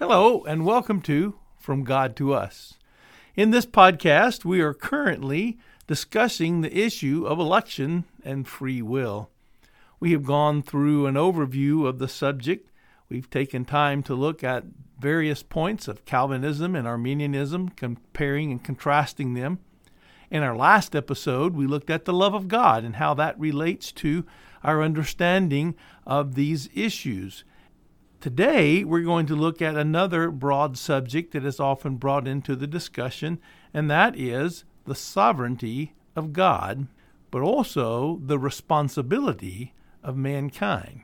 Hello, and welcome to From God to Us. In this podcast, we are currently discussing the issue of election and free will. We have gone through an overview of the subject. We've taken time to look at various points of Calvinism and Arminianism, comparing and contrasting them. In our last episode, we looked at the love of God and how that relates to our understanding of these issues. Today, we're going to look at another broad subject that is often brought into the discussion, and that is the sovereignty of God, but also the responsibility of mankind.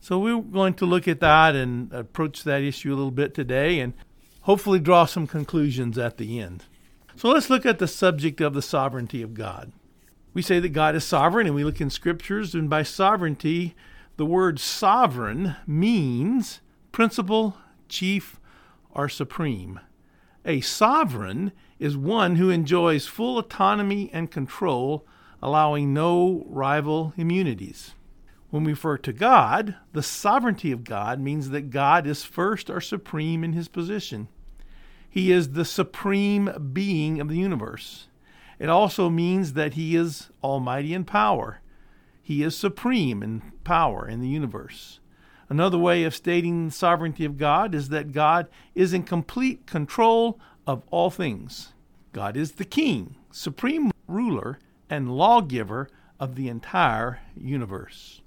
So, we're going to look at that and approach that issue a little bit today and hopefully draw some conclusions at the end. So, let's look at the subject of the sovereignty of God. We say that God is sovereign, and we look in scriptures, and by sovereignty, the word sovereign means principal, chief, or supreme. A sovereign is one who enjoys full autonomy and control, allowing no rival immunities. When we refer to God, the sovereignty of God means that God is first or supreme in his position. He is the supreme being of the universe. It also means that he is almighty in power. He is supreme in power in the universe. Another way of stating the sovereignty of God is that God is in complete control of all things. God is the king, supreme ruler, and lawgiver of the entire universe.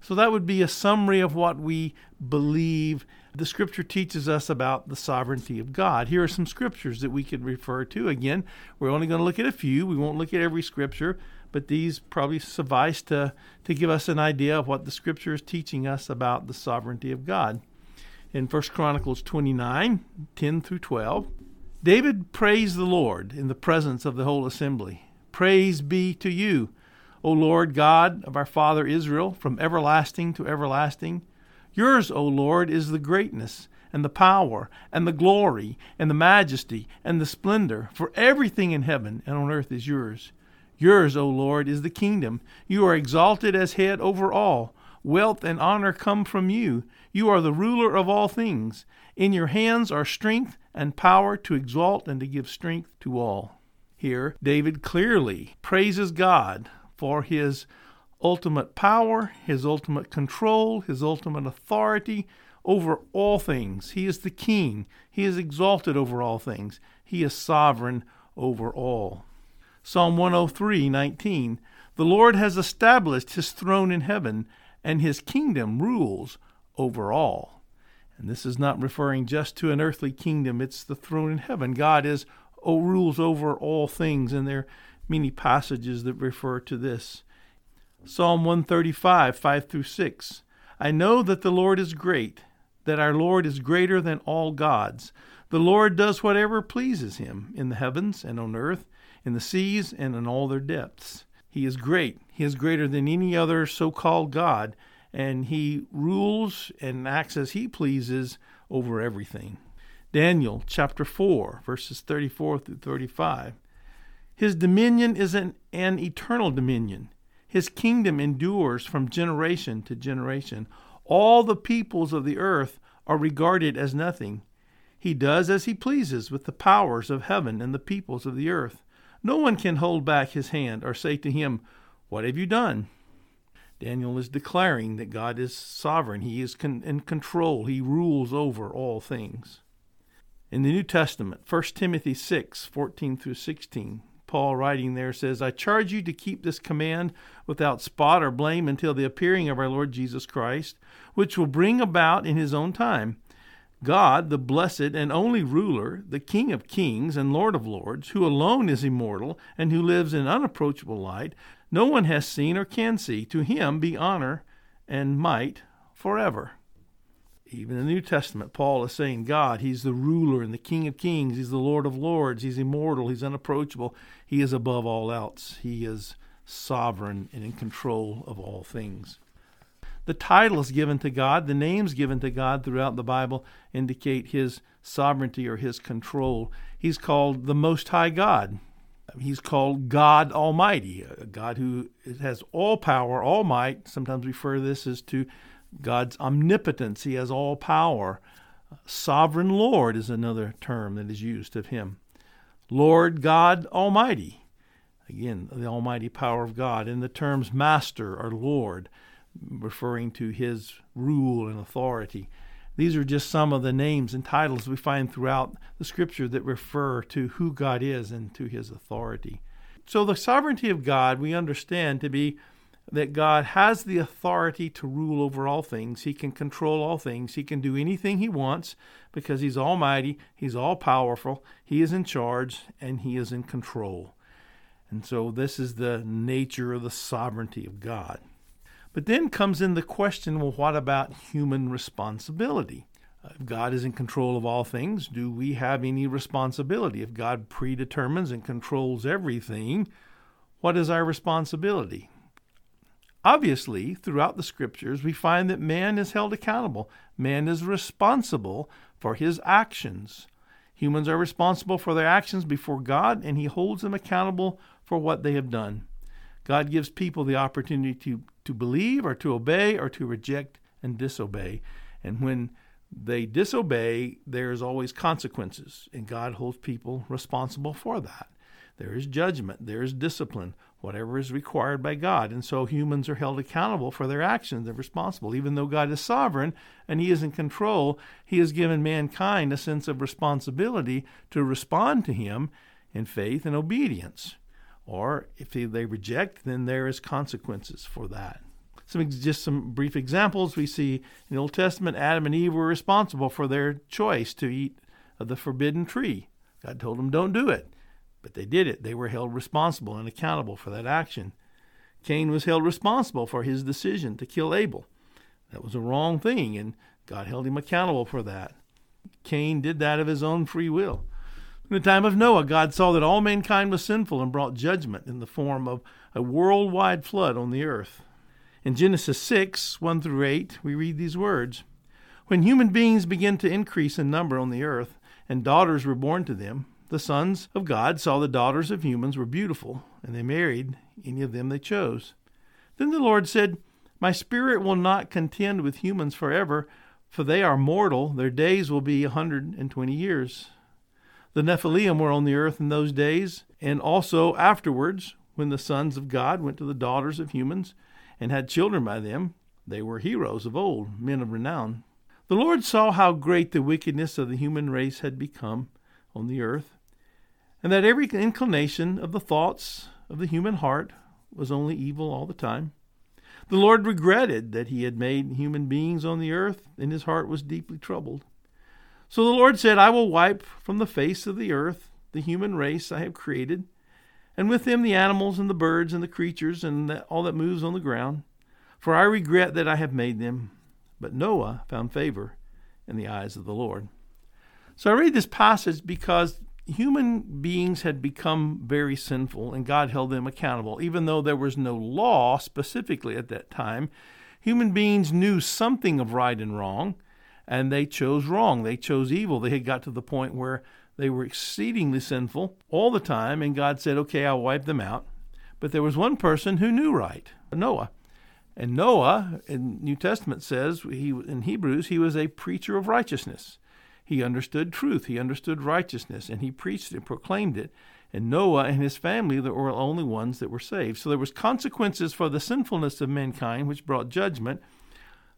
So that would be a summary of what we believe the scripture teaches us about the sovereignty of God. Here are some scriptures that we could refer to. Again, we're only going to look at a few. We won't look at every scripture, but these probably suffice to, to give us an idea of what the scripture is teaching us about the sovereignty of God. In 1 Chronicles 29 10 through 12, David praised the Lord in the presence of the whole assembly. Praise be to you, O Lord God of our father Israel, from everlasting to everlasting. Yours, O Lord, is the greatness and the power and the glory and the majesty and the splendor, for everything in heaven and on earth is yours. Yours, O Lord, is the kingdom. You are exalted as head over all. Wealth and honor come from you. You are the ruler of all things. In your hands are strength and power to exalt and to give strength to all. Here, David clearly praises God for his ultimate power, his ultimate control, his ultimate authority over all things. He is the king. He is exalted over all things. He is sovereign over all. Psalm 103:19 The Lord has established his throne in heaven and his kingdom rules over all. And this is not referring just to an earthly kingdom, it's the throne in heaven. God is oh, rules over all things and there are many passages that refer to this. Psalm 135, 5 through 6. I know that the Lord is great, that our Lord is greater than all gods. The Lord does whatever pleases him in the heavens and on earth, in the seas and in all their depths. He is great. He is greater than any other so called God, and he rules and acts as he pleases over everything. Daniel chapter 4, verses 34 through 35. His dominion is an, an eternal dominion his kingdom endures from generation to generation. All the peoples of the earth are regarded as nothing. He does as he pleases with the powers of heaven and the peoples of the earth. No one can hold back his hand or say to him, What have you done? Daniel is declaring that God is sovereign. He is con- in control. He rules over all things. In the New Testament, 1 Timothy 6 14 through 16, Paul, writing there, says, I charge you to keep this command without spot or blame until the appearing of our Lord Jesus Christ, which will bring about in his own time. God, the blessed and only ruler, the King of kings and Lord of lords, who alone is immortal and who lives in unapproachable light, no one has seen or can see. To him be honor and might forever. Even in the New Testament, Paul is saying God, He's the ruler and the King of kings. He's the Lord of lords. He's immortal. He's unapproachable. He is above all else. He is sovereign and in control of all things. The titles given to God, the names given to God throughout the Bible indicate His sovereignty or His control. He's called the Most High God. He's called God Almighty, a God who has all power, all might. Sometimes refer this as to God's omnipotence. He has all power. Sovereign Lord is another term that is used of him. Lord God Almighty, again, the almighty power of God. And the terms Master or Lord, referring to his rule and authority. These are just some of the names and titles we find throughout the scripture that refer to who God is and to his authority. So, the sovereignty of God we understand to be that God has the authority to rule over all things. He can control all things. He can do anything He wants because He's almighty, He's all powerful, He is in charge, and He is in control. And so, this is the nature of the sovereignty of God. But then comes in the question well, what about human responsibility? Uh, if God is in control of all things, do we have any responsibility? If God predetermines and controls everything, what is our responsibility? Obviously, throughout the scriptures, we find that man is held accountable. Man is responsible for his actions. Humans are responsible for their actions before God, and he holds them accountable for what they have done. God gives people the opportunity to, to believe or to obey or to reject and disobey. And when they disobey, there is always consequences, and God holds people responsible for that. There is judgment, there is discipline, whatever is required by God. And so humans are held accountable for their actions. They're responsible. Even though God is sovereign and He is in control, He has given mankind a sense of responsibility to respond to Him in faith and obedience. Or if they reject, then there is consequences for that. Some just some brief examples we see in the Old Testament. Adam and Eve were responsible for their choice to eat of the forbidden tree. God told them, "Don't do it," but they did it. They were held responsible and accountable for that action. Cain was held responsible for his decision to kill Abel. That was a wrong thing, and God held him accountable for that. Cain did that of his own free will. In the time of Noah, God saw that all mankind was sinful and brought judgment in the form of a worldwide flood on the earth. In Genesis 6, 1 through 8, we read these words When human beings began to increase in number on the earth, and daughters were born to them, the sons of God saw the daughters of humans were beautiful, and they married any of them they chose. Then the Lord said, My spirit will not contend with humans forever, for they are mortal. Their days will be a hundred and twenty years. The Nephilim were on the earth in those days, and also afterwards, when the sons of God went to the daughters of humans and had children by them. They were heroes of old, men of renown. The Lord saw how great the wickedness of the human race had become on the earth, and that every inclination of the thoughts of the human heart was only evil all the time. The Lord regretted that he had made human beings on the earth, and his heart was deeply troubled. So the Lord said, I will wipe from the face of the earth the human race I have created, and with them the animals and the birds and the creatures and all that moves on the ground. For I regret that I have made them. But Noah found favor in the eyes of the Lord. So I read this passage because human beings had become very sinful and God held them accountable. Even though there was no law specifically at that time, human beings knew something of right and wrong and they chose wrong. They chose evil. They had got to the point where they were exceedingly sinful all the time, and God said, Okay, I'll wipe them out. But there was one person who knew right Noah. And Noah, in New Testament says, he, in Hebrews, he was a preacher of righteousness. He understood truth, he understood righteousness, and he preached and proclaimed it. And Noah and his family were the only ones that were saved. So there was consequences for the sinfulness of mankind, which brought judgment.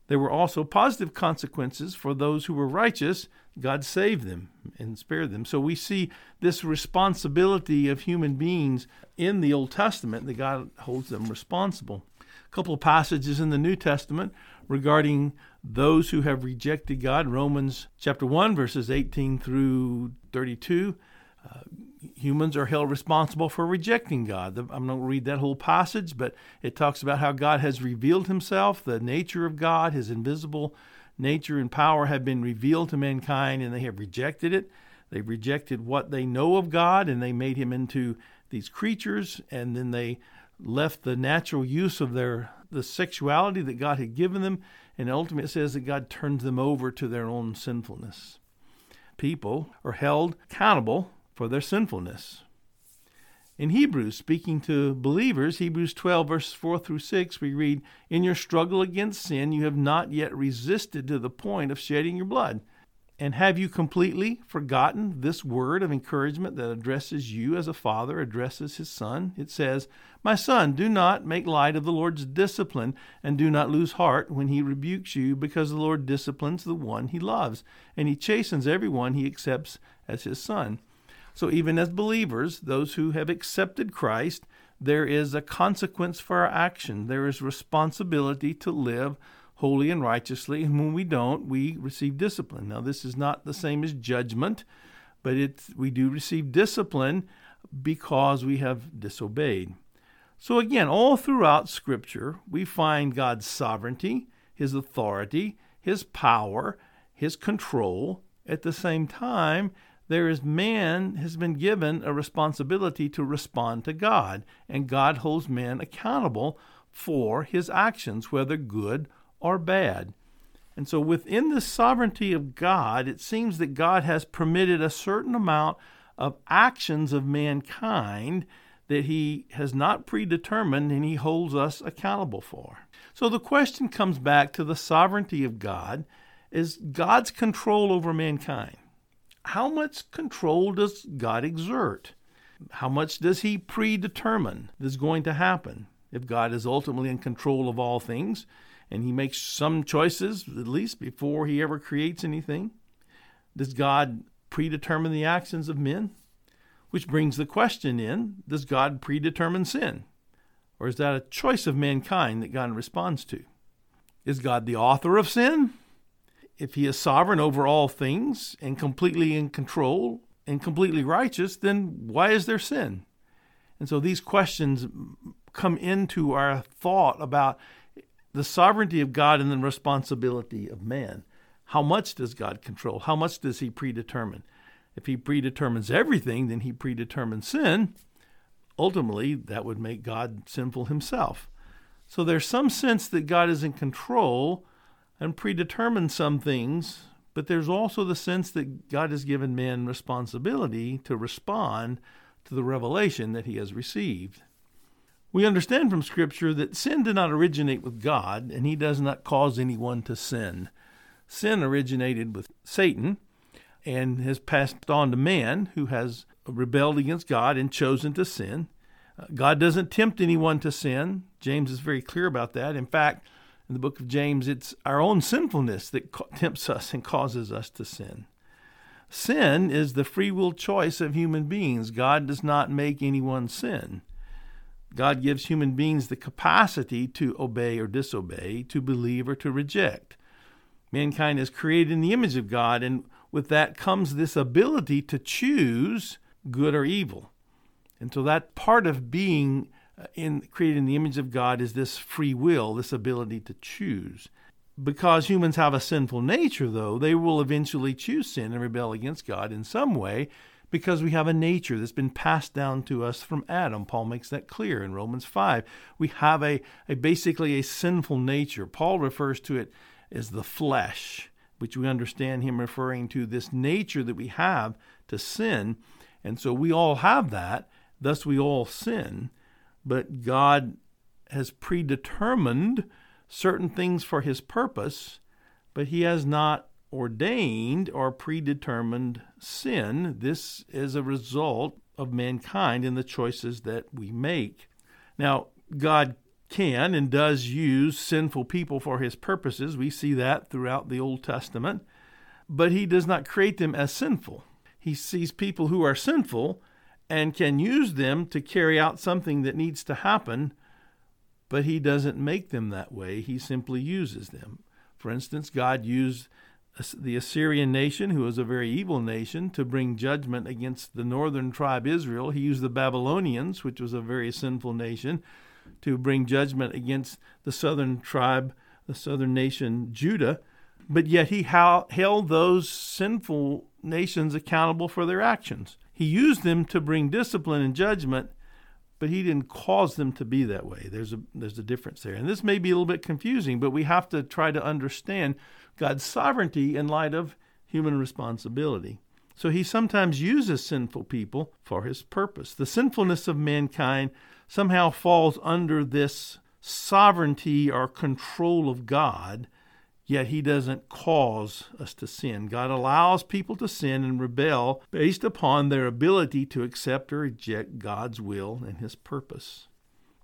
There were also positive consequences for those who were righteous. God saved them and spared them. So we see this responsibility of human beings in the Old Testament that God holds them responsible. A couple of passages in the New Testament regarding those who have rejected God. Romans chapter 1 verses 18 through 32. Uh, humans are held responsible for rejecting God. I'm not going to read that whole passage, but it talks about how God has revealed himself, the nature of God, his invisible nature and power have been revealed to mankind, and they have rejected it. They've rejected what they know of God, and they made him into these creatures, and then they left the natural use of their the sexuality that God had given them, and ultimately it says that God turns them over to their own sinfulness. People are held accountable for their sinfulness. In Hebrews, speaking to believers, Hebrews 12, verses 4 through 6, we read, In your struggle against sin, you have not yet resisted to the point of shedding your blood. And have you completely forgotten this word of encouragement that addresses you as a father addresses his son? It says, My son, do not make light of the Lord's discipline, and do not lose heart when he rebukes you, because the Lord disciplines the one he loves, and he chastens everyone he accepts as his son. So, even as believers, those who have accepted Christ, there is a consequence for our action. There is responsibility to live holy and righteously, and when we don't, we receive discipline. Now, this is not the same as judgment, but it's, we do receive discipline because we have disobeyed. So, again, all throughout Scripture, we find God's sovereignty, His authority, His power, His control. At the same time, there is man has been given a responsibility to respond to God, and God holds man accountable for his actions, whether good or bad. And so, within the sovereignty of God, it seems that God has permitted a certain amount of actions of mankind that he has not predetermined and he holds us accountable for. So the question comes back to the sovereignty of God is God's control over mankind. How much control does God exert? How much does he predetermine is going to happen? If God is ultimately in control of all things, and he makes some choices, at least before he ever creates anything? Does God predetermine the actions of men? Which brings the question in Does God predetermine sin? Or is that a choice of mankind that God responds to? Is God the author of sin? If he is sovereign over all things and completely in control and completely righteous, then why is there sin? And so these questions come into our thought about the sovereignty of God and the responsibility of man. How much does God control? How much does he predetermine? If he predetermines everything, then he predetermines sin. Ultimately, that would make God sinful himself. So there's some sense that God is in control and predetermines some things, but there's also the sense that God has given man responsibility to respond to the revelation that he has received. We understand from Scripture that sin did not originate with God, and He does not cause anyone to sin. Sin originated with Satan and has passed on to man who has rebelled against God and chosen to sin. Uh, God doesn't tempt anyone to sin. James is very clear about that. In fact, in the book of James, it's our own sinfulness that tempts us and causes us to sin. Sin is the free will choice of human beings. God does not make anyone sin. God gives human beings the capacity to obey or disobey, to believe or to reject. Mankind is created in the image of God, and with that comes this ability to choose good or evil. And so that part of being in created in the image of God is this free will, this ability to choose. Because humans have a sinful nature, though, they will eventually choose sin and rebel against God in some way because we have a nature that's been passed down to us from Adam. Paul makes that clear in Romans 5. We have a, a basically a sinful nature. Paul refers to it as the flesh, which we understand him referring to this nature that we have to sin. And so we all have that, thus we all sin. But God has predetermined certain things for his purpose, but he has not ordained or predetermined sin. This is a result of mankind and the choices that we make. Now, God can and does use sinful people for his purposes. We see that throughout the Old Testament. But he does not create them as sinful. He sees people who are sinful and can use them to carry out something that needs to happen, but he doesn't make them that way. He simply uses them. For instance, God used the Assyrian nation, who was a very evil nation, to bring judgment against the northern tribe Israel. He used the Babylonians, which was a very sinful nation, to bring judgment against the southern tribe, the southern nation Judah. But yet he held those sinful nations accountable for their actions. He used them to bring discipline and judgment, but he didn't cause them to be that way. There's a there's a difference there. And this may be a little bit confusing, but we have to try to understand God's sovereignty in light of human responsibility. So he sometimes uses sinful people for his purpose. The sinfulness of mankind somehow falls under this sovereignty or control of God, Yet he doesn't cause us to sin. God allows people to sin and rebel based upon their ability to accept or reject God's will and his purpose.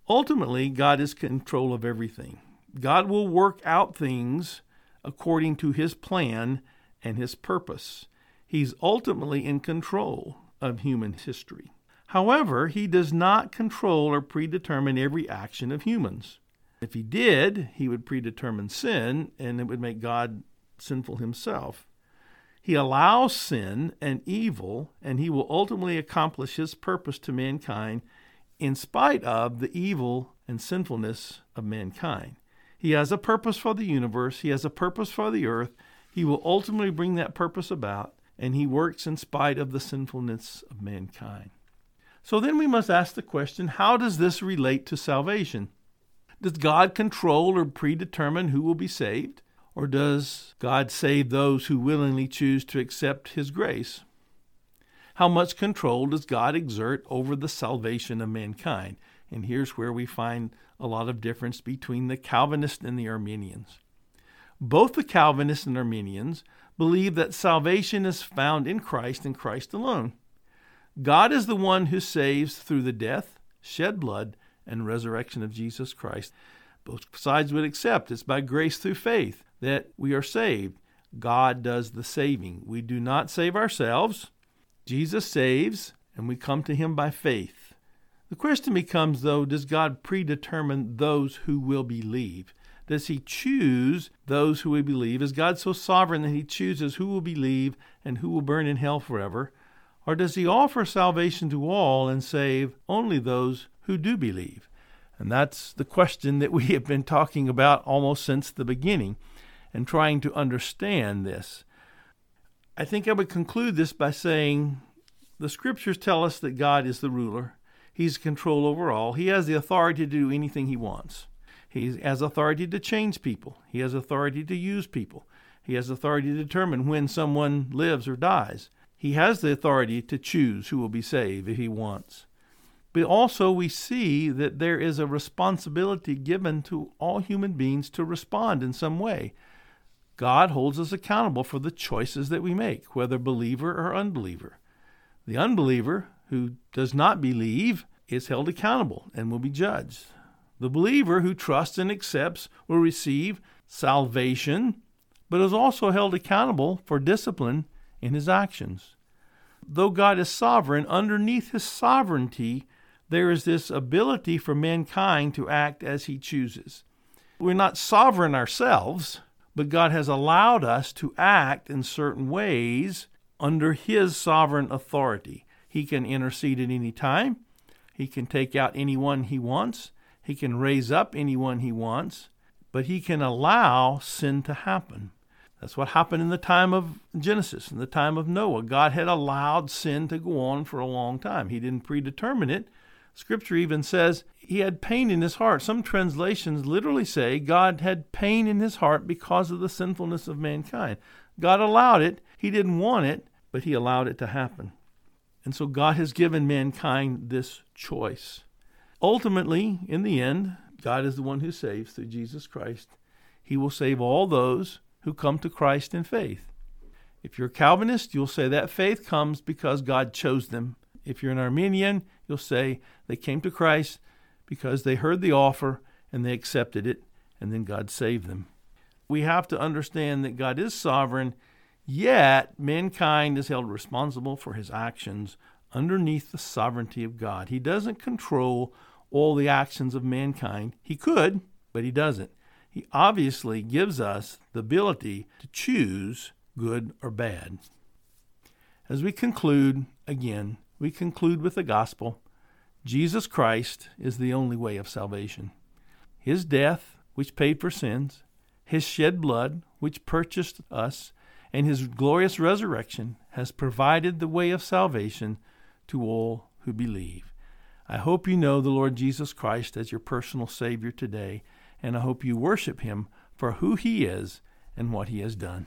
Ultimately, God is control of everything. God will work out things according to his plan and his purpose. He's ultimately in control of human history. However, he does not control or predetermine every action of humans. If he did, he would predetermine sin, and it would make God sinful himself. He allows sin and evil, and he will ultimately accomplish his purpose to mankind in spite of the evil and sinfulness of mankind. He has a purpose for the universe, he has a purpose for the earth. He will ultimately bring that purpose about, and he works in spite of the sinfulness of mankind. So then we must ask the question how does this relate to salvation? Does God control or predetermine who will be saved? Or does God save those who willingly choose to accept His grace? How much control does God exert over the salvation of mankind? And here's where we find a lot of difference between the Calvinists and the Arminians. Both the Calvinists and Arminians believe that salvation is found in Christ and Christ alone. God is the one who saves through the death, shed blood, and resurrection of Jesus Christ. Both sides would accept it's by grace through faith that we are saved. God does the saving. We do not save ourselves. Jesus saves, and we come to him by faith. The question becomes, though, does God predetermine those who will believe? Does he choose those who will believe? Is God so sovereign that he chooses who will believe and who will burn in hell forever? Or does he offer salvation to all and save only those who do believe? And that's the question that we have been talking about almost since the beginning and trying to understand this. I think I would conclude this by saying the scriptures tell us that God is the ruler. He's control over all. He has the authority to do anything he wants. He has authority to change people. He has authority to use people. He has authority to determine when someone lives or dies. He has the authority to choose who will be saved if he wants. But also, we see that there is a responsibility given to all human beings to respond in some way. God holds us accountable for the choices that we make, whether believer or unbeliever. The unbeliever who does not believe is held accountable and will be judged. The believer who trusts and accepts will receive salvation, but is also held accountable for discipline in his actions. Though God is sovereign, underneath his sovereignty, there is this ability for mankind to act as he chooses. We're not sovereign ourselves, but God has allowed us to act in certain ways under his sovereign authority. He can intercede at any time. He can take out anyone he wants. He can raise up anyone he wants, but he can allow sin to happen. That's what happened in the time of Genesis, in the time of Noah. God had allowed sin to go on for a long time. He didn't predetermine it, Scripture even says he had pain in his heart. Some translations literally say God had pain in his heart because of the sinfulness of mankind. God allowed it. He didn't want it, but he allowed it to happen. And so God has given mankind this choice. Ultimately, in the end, God is the one who saves through Jesus Christ. He will save all those who come to Christ in faith. If you're a Calvinist, you'll say that faith comes because God chose them. If you're an Arminian, you'll say they came to Christ because they heard the offer and they accepted it, and then God saved them. We have to understand that God is sovereign, yet mankind is held responsible for his actions underneath the sovereignty of God. He doesn't control all the actions of mankind. He could, but he doesn't. He obviously gives us the ability to choose good or bad. As we conclude, again, we conclude with the gospel Jesus Christ is the only way of salvation. His death, which paid for sins, his shed blood, which purchased us, and his glorious resurrection has provided the way of salvation to all who believe. I hope you know the Lord Jesus Christ as your personal Savior today, and I hope you worship him for who he is and what he has done.